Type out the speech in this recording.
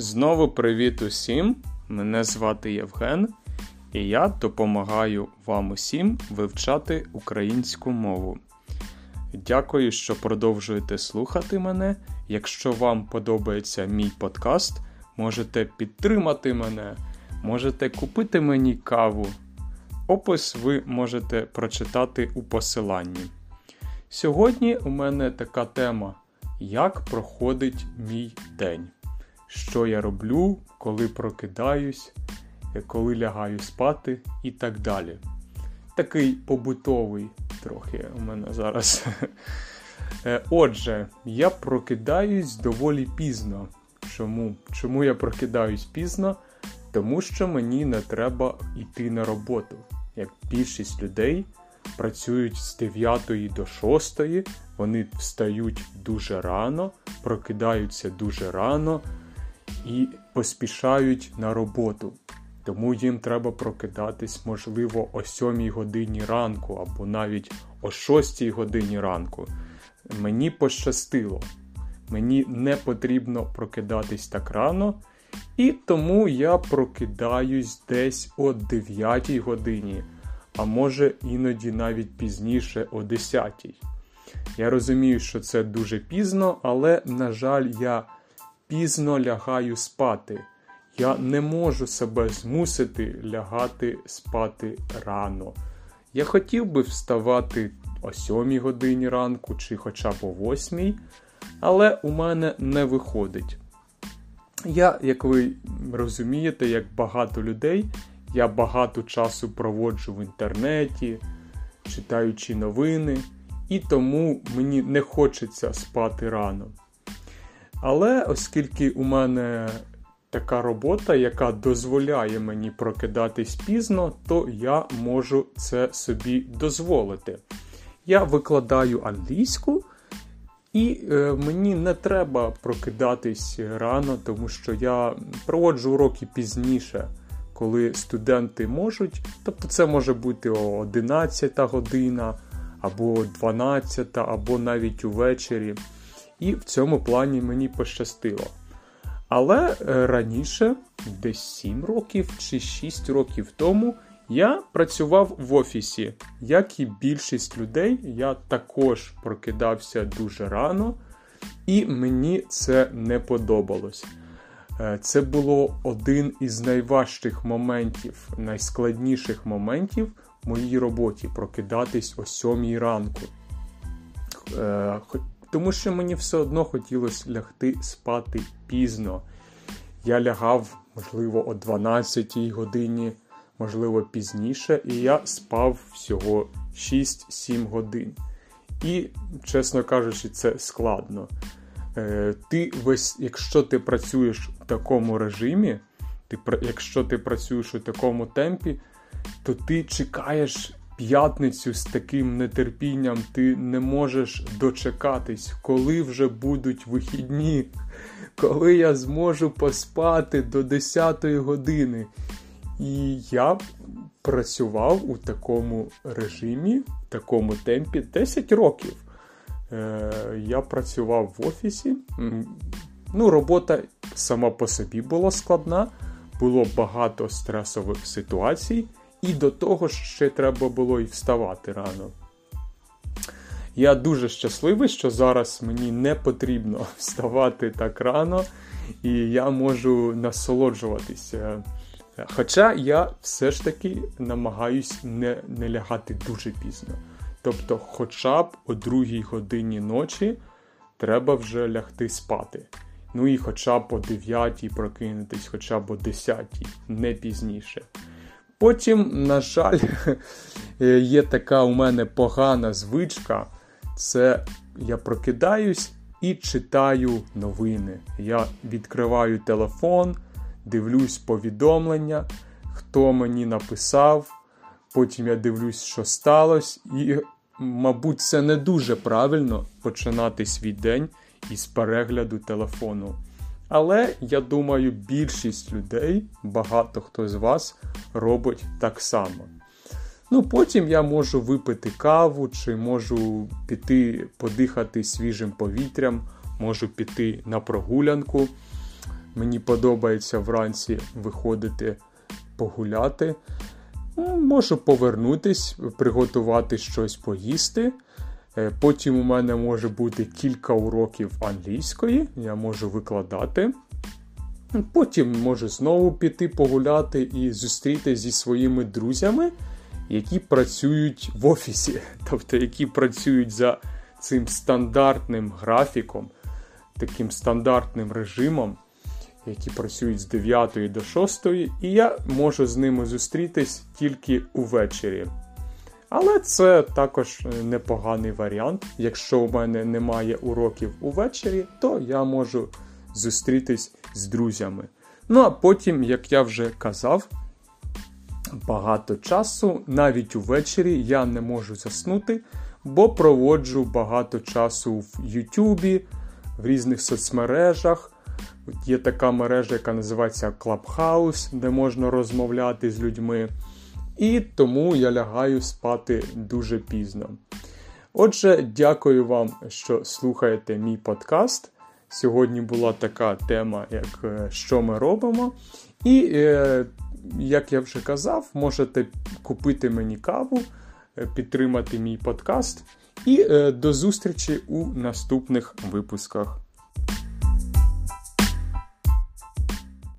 Знову привіт усім! Мене звати Євген, і я допомагаю вам усім вивчати українську мову. Дякую, що продовжуєте слухати мене. Якщо вам подобається мій подкаст, можете підтримати мене, можете купити мені каву. Опис ви можете прочитати у посиланні. Сьогодні у мене така тема: як проходить мій день що я роблю, коли прокидаюсь, коли лягаю спати і так далі. Такий побутовий трохи у мене зараз. Е, отже, я прокидаюсь доволі пізно. Чому Чому я прокидаюсь пізно? Тому що мені не треба йти на роботу. Як більшість людей працюють з 9 до 6, вони встають дуже рано, прокидаються дуже рано, і поспішають на роботу. Тому їм треба прокидатись, можливо, о 7 годині ранку або навіть о 6 годині ранку. Мені пощастило. Мені не потрібно прокидатись так рано, і тому я прокидаюсь десь о 9 годині, а може іноді навіть пізніше о 10. Я розумію, що це дуже пізно, але, на жаль, я пізно лягаю спати. Я не можу себе змусити лягати спати рано. Я хотів би вставати о 7 годині ранку чи хоча б о 8, але у мене не виходить. Я, як ви розумієте, як багато людей, я багато часу проводжу в інтернеті, читаючи новини, і тому мені не хочеться спати рано. Але оскільки у мене така робота, яка дозволяє мені прокидатись пізно, то я можу це собі дозволити. Я викладаю англійську, і е, мені не треба прокидатись рано, тому що я проводжу уроки пізніше, коли студенти можуть. Тобто це може бути о 11 година, або 12, або навіть увечері. І в цьому плані мені пощастило. Але е, раніше, десь 7 років чи 6 років тому, я працював в офісі. Як і більшість людей, я також прокидався дуже рано, і мені це не подобалось. Е, це було один із найважчих моментів, найскладніших моментів в моїй роботі прокидатись о 7 ранку. Тому що мені все одно хотілося лягти спати пізно. Я лягав, можливо, о 12 годині, можливо, пізніше, і я спав всього 6-7 годин. І, чесно кажучи, це складно. Е, ти весь, Якщо ти працюєш у такому режимі, ти, якщо ти працюєш у такому темпі, то ти чекаєш п'ятницю з таким нетерпінням ти не можеш дочекатись, коли вже будуть вихідні, коли я зможу поспати до 10 години. І я працював у такому режимі, в такому темпі 10 років. Е, Я працював в офісі. Ну, Робота сама по собі була складна, було багато стресових ситуацій. І до того ж ще треба було і вставати рано. Я дуже щасливий, що зараз мені не потрібно вставати так рано, і я можу насолоджуватися. Хоча я все ж таки намагаюсь не не лягати дуже пізно. Тобто, хоча б о другій годині ночі треба вже лягти спати. Ну і хоча б о 9 прокинутись, хоча б о 10, не пізніше. Потім, на жаль, є така у мене погана звичка. Це я прокидаюсь і читаю новини. Я відкриваю телефон, дивлюсь повідомлення, хто мені написав. Потім я дивлюсь, що сталося, і, мабуть, це не дуже правильно починати свій день із перегляду телефону. Але я думаю, більшість людей, багато хто з вас робить так само. Ну, Потім я можу випити каву, чи можу піти подихати свіжим повітрям, можу піти на прогулянку. Мені подобається вранці виходити погуляти. Можу повернутись, приготувати щось поїсти. Е, потім у мене може бути кілька уроків англійської, я можу викладати. Потім можу знову піти погуляти і зустрітися зі своїми друзями, які працюють в офісі, тобто які працюють за цим стандартним графіком, таким стандартним режимом, які працюють з 9 до 6, і я можу з ними зустрітись тільки увечері. Але це також непоганий варіант. Якщо у мене немає уроків увечері, то я можу зустрітись з друзями. Ну а потім, як я вже казав, багато часу, навіть увечері, я не можу заснути, бо проводжу багато часу в Ютубі, в різних соцмережах. Є така мережа, яка називається Clubhouse, де можна розмовляти з людьми. І тому я лягаю спати дуже пізно. Отже, дякую вам, що слухаєте мій подкаст. Сьогодні була така тема, як е, що ми робимо. І, е, як я вже казав, можете купити мені каву, е, підтримати мій подкаст. І до зустрічі у наступних випусках.